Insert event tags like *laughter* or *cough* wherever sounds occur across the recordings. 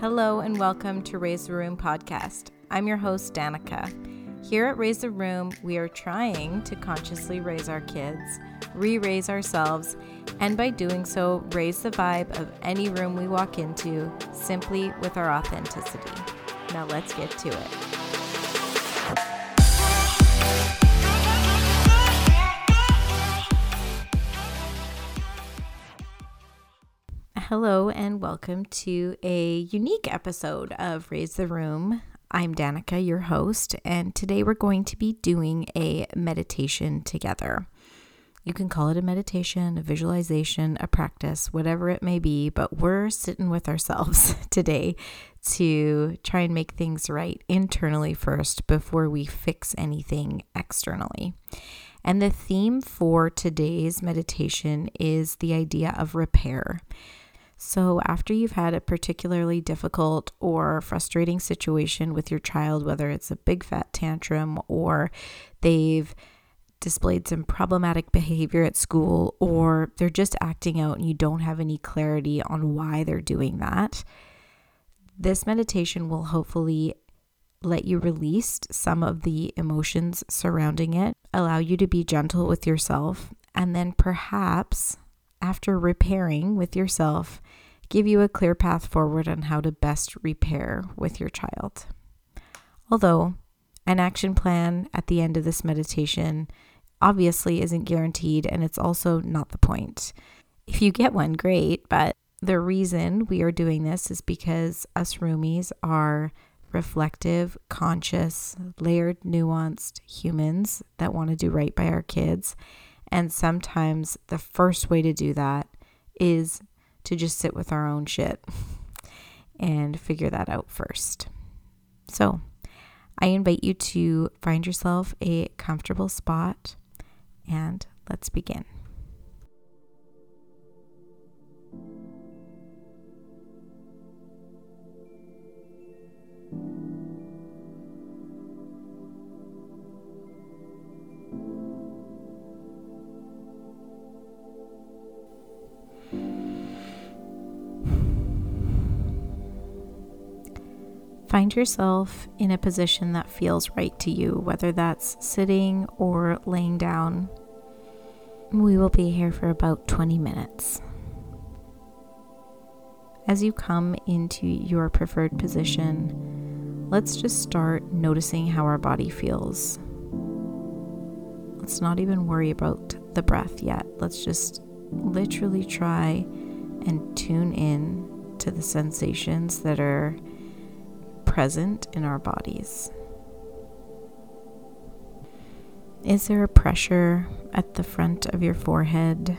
Hello and welcome to Raise the Room podcast. I'm your host, Danica. Here at Raise the Room, we are trying to consciously raise our kids, re raise ourselves, and by doing so, raise the vibe of any room we walk into simply with our authenticity. Now let's get to it. Hello, and welcome to a unique episode of Raise the Room. I'm Danica, your host, and today we're going to be doing a meditation together. You can call it a meditation, a visualization, a practice, whatever it may be, but we're sitting with ourselves *laughs* today to try and make things right internally first before we fix anything externally. And the theme for today's meditation is the idea of repair. So, after you've had a particularly difficult or frustrating situation with your child, whether it's a big fat tantrum or they've displayed some problematic behavior at school or they're just acting out and you don't have any clarity on why they're doing that, this meditation will hopefully let you release some of the emotions surrounding it, allow you to be gentle with yourself, and then perhaps after repairing with yourself, give you a clear path forward on how to best repair with your child. Although an action plan at the end of this meditation obviously isn't guaranteed, and it's also not the point. If you get one, great, but the reason we are doing this is because us roomies are reflective, conscious, layered, nuanced humans that want to do right by our kids. And sometimes the first way to do that is to just sit with our own shit *laughs* and figure that out first. So, I invite you to find yourself a comfortable spot and let's begin. Find yourself in a position that feels right to you, whether that's sitting or laying down. We will be here for about 20 minutes. As you come into your preferred position, let's just start noticing how our body feels. Let's not even worry about the breath yet. Let's just literally try and tune in to the sensations that are present in our bodies. Is there a pressure at the front of your forehead?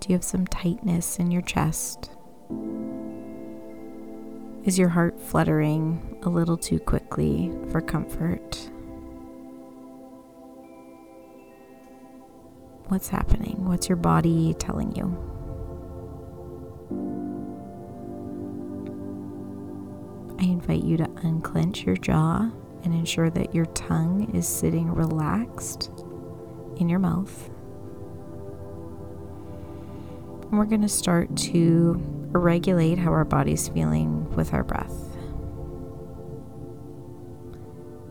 Do you have some tightness in your chest? Is your heart fluttering a little too quickly for comfort? What's happening? What's your body telling you? Invite you to unclench your jaw and ensure that your tongue is sitting relaxed in your mouth. And we're going to start to regulate how our body's feeling with our breath.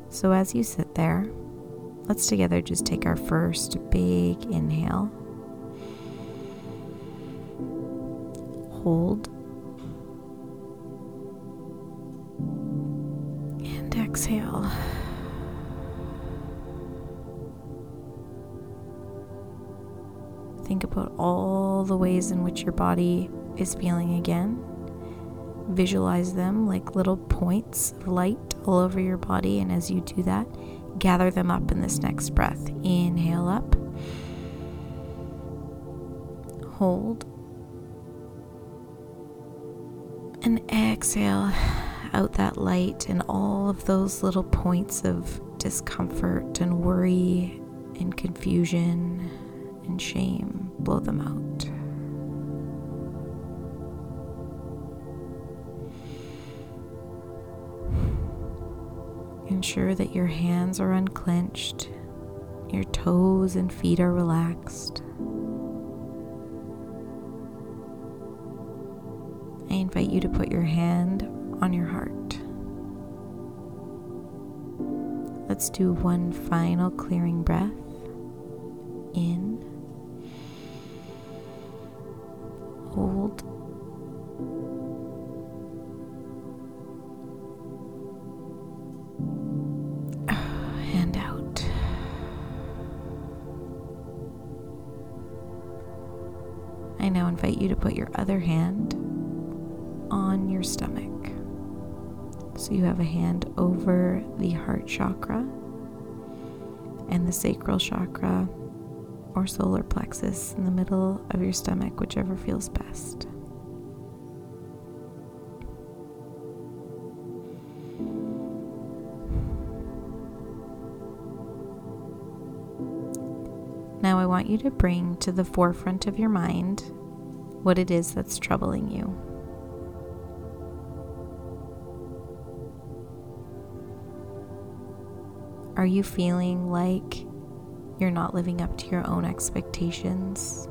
So, as you sit there, let's together just take our first big inhale. Hold Think about all the ways in which your body is feeling again. Visualize them like little points of light all over your body, and as you do that, gather them up in this next breath. Inhale up, hold, and exhale out that light and all of those little points of discomfort and worry and confusion and shame. Blow them out. Ensure that your hands are unclenched, your toes and feet are relaxed. I invite you to put your hand on your heart. Let's do one final clearing breath. In, other hand on your stomach. So you have a hand over the heart chakra and the sacral chakra or solar plexus in the middle of your stomach, whichever feels best. Now, I want you to bring to the forefront of your mind what it is that's troubling you. Are you feeling like you're not living up to your own expectations?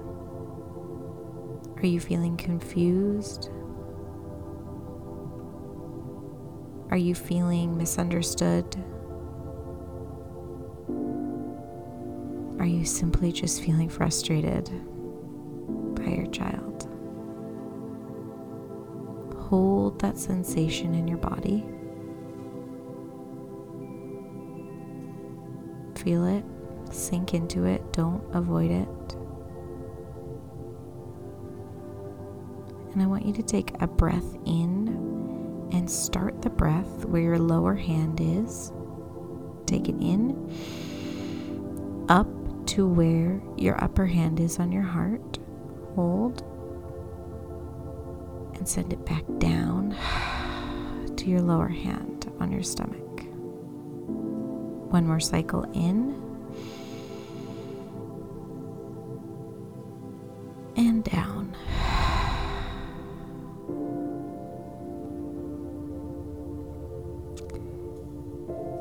Are you feeling confused? Are you feeling misunderstood? Are you simply just feeling frustrated by your child? Hold that sensation in your body. Feel it, sink into it, don't avoid it. And I want you to take a breath in and start the breath where your lower hand is. Take it in, up to where your upper hand is on your heart. Hold, and send it back down *sighs* to your lower hand on your stomach. One more cycle in. And down. *sighs*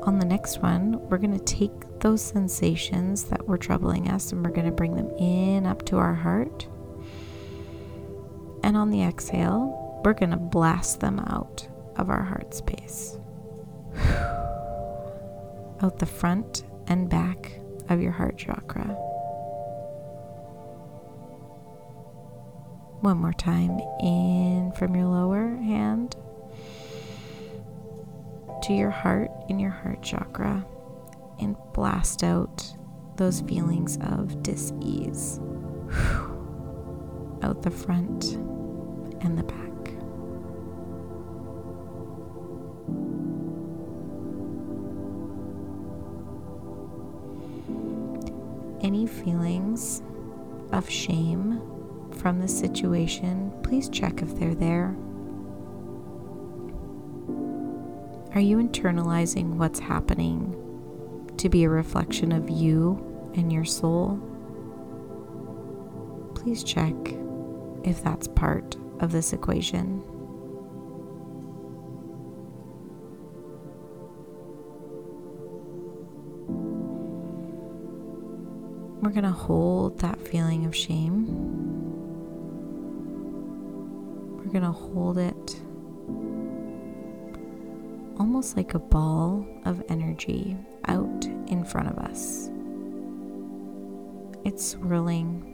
On the next one, we're going to take those sensations that were troubling us and we're going to bring them in up to our heart. And on the exhale, we're going to blast them out of our heart space. *sighs* Out the front and back of your heart chakra. One more time, in from your lower hand to your heart in your heart chakra and blast out those feelings of dis-ease *sighs* out the front and the back. any feelings of shame from the situation, please check if they're there. Are you internalizing what's happening to be a reflection of you and your soul? Please check if that's part of this equation. We're going to hold that feeling of shame. We're going to hold it almost like a ball of energy out in front of us. It's swirling.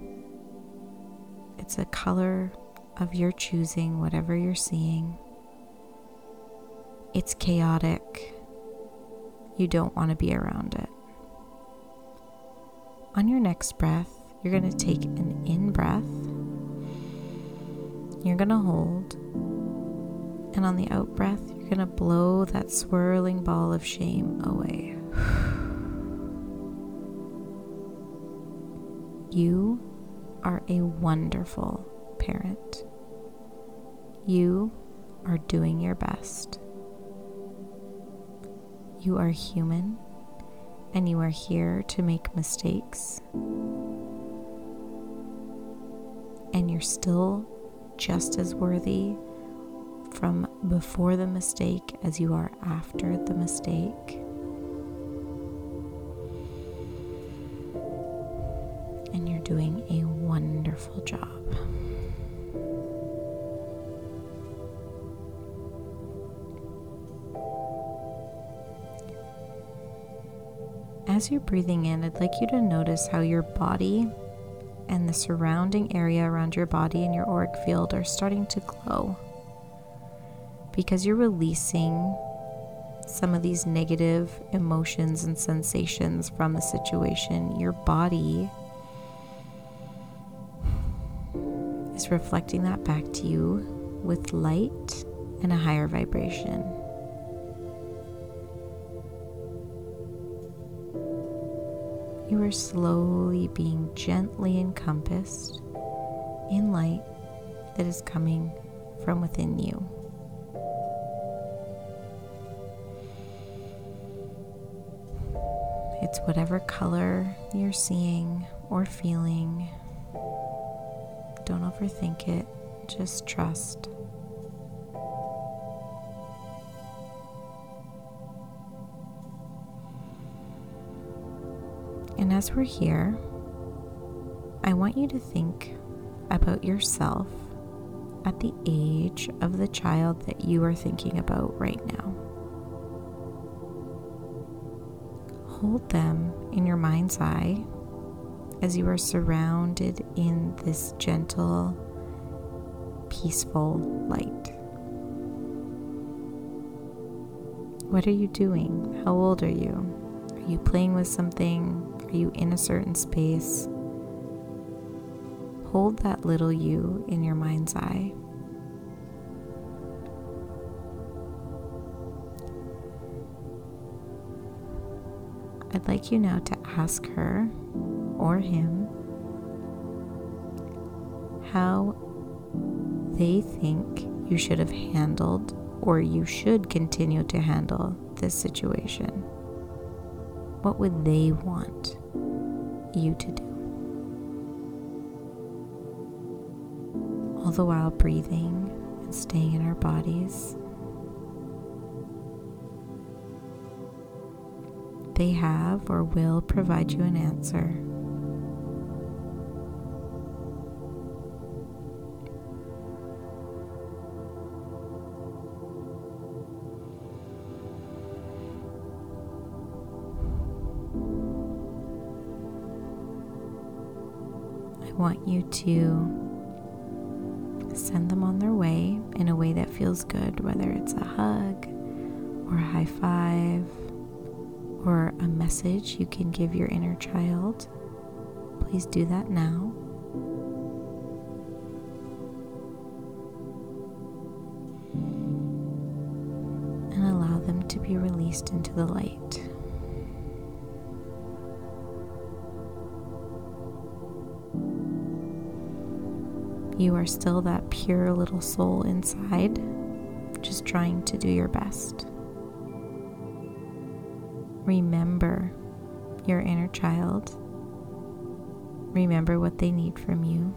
It's a color of your choosing, whatever you're seeing. It's chaotic. You don't want to be around it. On your next breath, you're going to take an in breath. You're going to hold. And on the out breath, you're going to blow that swirling ball of shame away. *sighs* You are a wonderful parent. You are doing your best. You are human and you are here to make mistakes. And you're still just as worthy from before the mistake as you are after the mistake. wonderful job. As you're breathing in, I'd like you to notice how your body and the surrounding area around your body and your auric field are starting to glow because you're releasing some of these negative emotions and sensations from the situation. Your body reflecting that back to you with light and a higher vibration. You are slowly being gently encompassed in light that is coming from within you. It's whatever color you're seeing or feeling. Don't overthink it, just trust. And as we're here, I want you to think about yourself at the age of the child that you are thinking about right now. Hold them in your mind's eye as you are surrounded in this gentle, peaceful light. What are you doing? How old are you? Are you playing with something? Are you in a certain space? Hold that little you in your mind's eye. I'd like you now to ask her or him how they think you should have handled or you should continue to handle this situation. What would they want you to do? All the while breathing and staying in our bodies. They have or will provide you an answer. Want you to send them on their way in a way that feels good, whether it's a hug or a high five or a message you can give your inner child. Please do that now. And allow them to be released into the light. You are still that pure little soul inside, just trying to do your best. Remember your inner child. Remember what they need from you.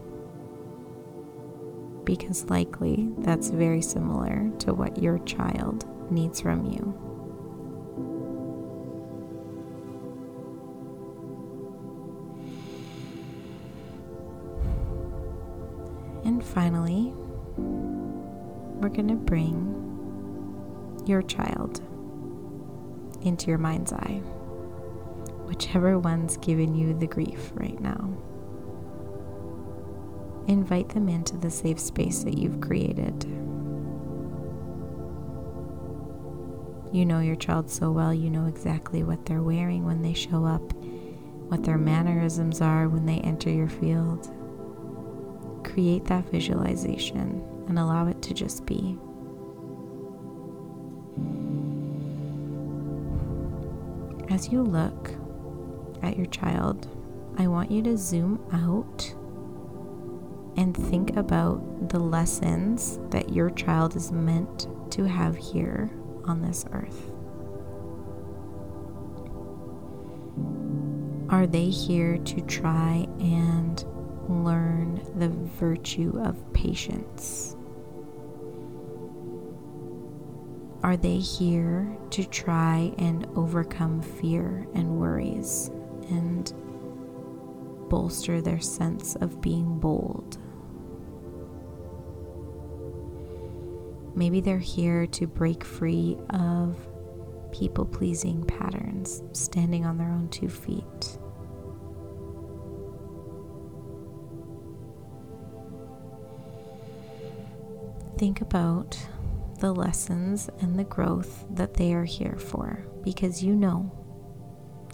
Because likely that's very similar to what your child needs from you. Finally, we're going to bring your child into your mind's eye, whichever one's giving you the grief right now. Invite them into the safe space that you've created. You know your child so well, you know exactly what they're wearing when they show up, what their mannerisms are when they enter your field create that visualization and allow it to just be. As you look at your child, I want you to zoom out and think about the lessons that your child is meant to have here on this earth. Are they here to try and learn the virtue of patience? Are they here to try and overcome fear and worries and bolster their sense of being bold? Maybe they're here to break free of people pleasing patterns, standing on their own two feet. Think about the lessons and the growth that they are here for because you know,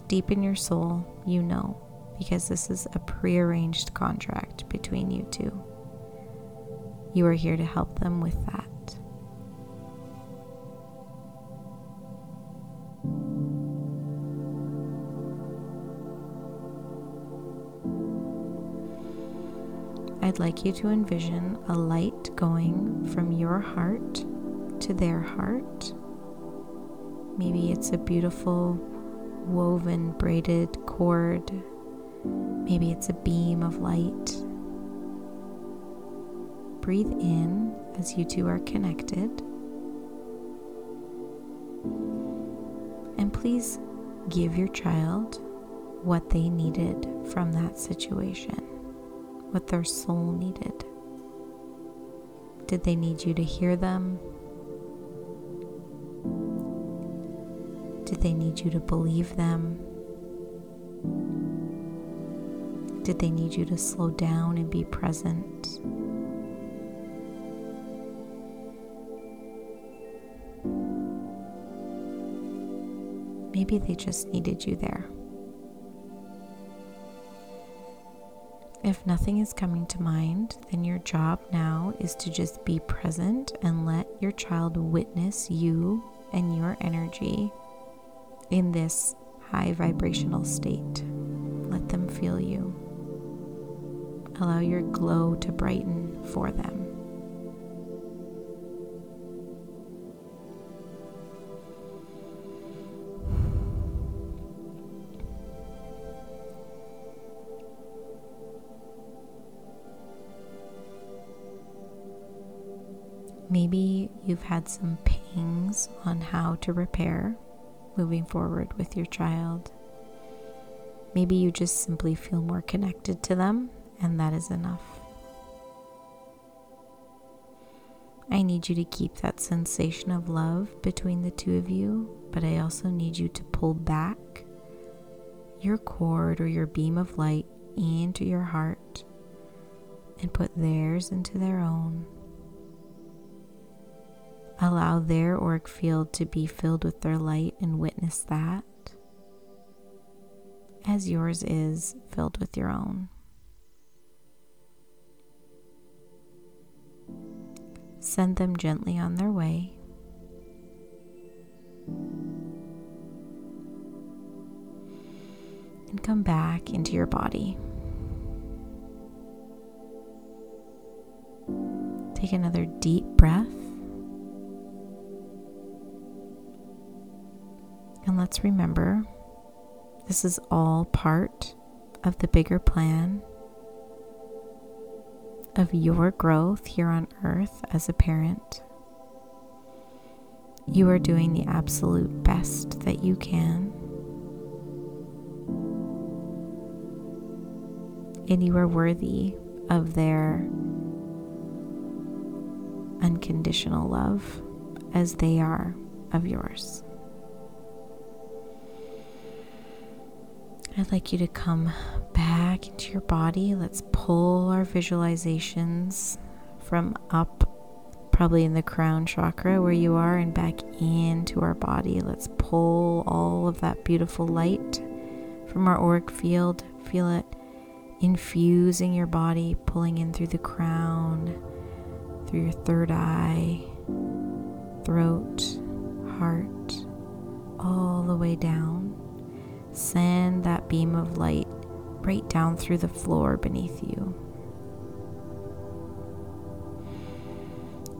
deep in your soul, you know, because this is a prearranged contract between you two. You are here to help them with that. I'd like you to envision a light going from your heart to their heart. Maybe it's a beautiful woven braided cord. Maybe it's a beam of light. Breathe in as you two are connected. And please give your child what they needed from that situation what their soul needed. Did they need you to hear them? Did they need you to believe them? Did they need you to slow down and be present? Maybe they just needed you there. If nothing is coming to mind, then your job now is to just be present and let your child witness you and your energy in this high vibrational state. Let them feel you. Allow your glow to brighten for them. Maybe you've had some pings on how to repair moving forward with your child. Maybe you just simply feel more connected to them, and that is enough. I need you to keep that sensation of love between the two of you, but I also need you to pull back your cord or your beam of light into your heart and put theirs into their own. Allow their auric field to be filled with their light and witness that as yours is filled with your own. Send them gently on their way. And come back into your body. Take another deep breath. And let's remember this is all part of the bigger plan of your growth here on earth as a parent. You are doing the absolute best that you can. And you are worthy of their unconditional love as they are of yours. I'd like you to come back into your body. Let's pull our visualizations from up, probably in the crown chakra where you are, and back into our body. Let's pull all of that beautiful light from our auric field. Feel it infusing your body, pulling in through the crown, through your third eye, throat, heart, all the way down Send that beam of light right down through the floor beneath you.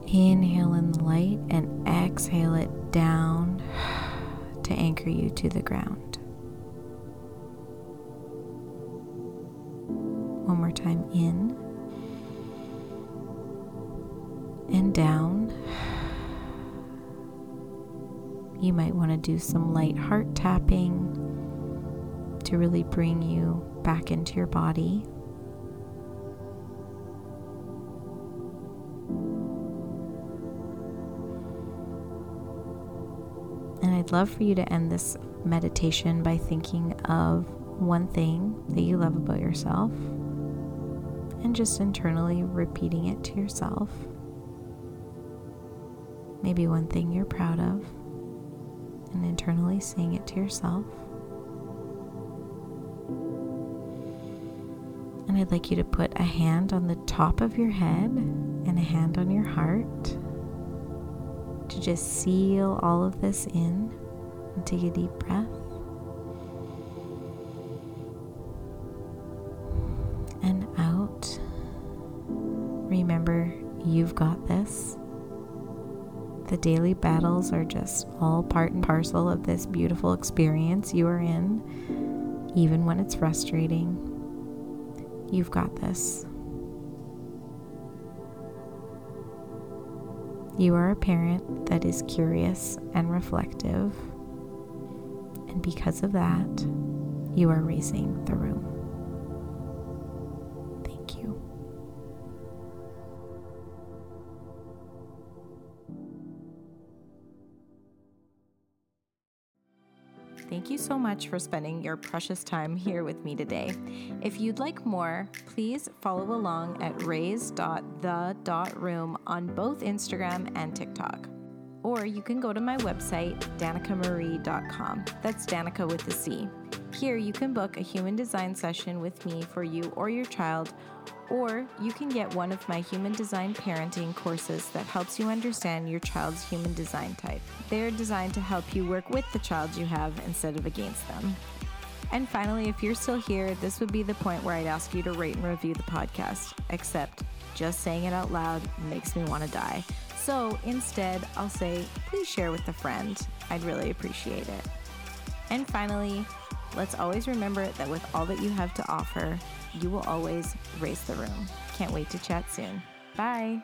Inhale in the light and exhale it down *sighs* to anchor you to the ground. One more time in and down. *sighs* You might want to do some light heart tapping to really bring you back into your body. And I'd love for you to end this meditation by thinking of one thing that you love about yourself and just internally repeating it to yourself. Maybe one thing you're proud of and internally saying it to yourself. And I'd like you to put a hand on the top of your head and a hand on your heart to just seal all of this in and take a deep breath. And out. Remember, you've got this. The daily battles are just all part and parcel of this beautiful experience you are in, even when it's frustrating. You've got this. You are a parent that is curious and reflective, and because of that, you are raising the room. Thank you so much for spending your precious time here with me today. If you'd like more, please follow along at raise.the.room on both Instagram and TikTok. Or you can go to my website, danicamarie.com. That's Danica with a C. Here you can book a human design session with me for you or your child or you can get one of my human design parenting courses that helps you understand your child's human design type. They're designed to help you work with the child you have instead of against them. And finally, if you're still here, this would be the point where I'd ask you to rate and review the podcast, except just saying it out loud makes me want to die. So instead, I'll say, please share with a friend. I'd really appreciate it. And finally, let's always remember that with all that you have to offer, you will always raise the room. Can't wait to chat soon. Bye.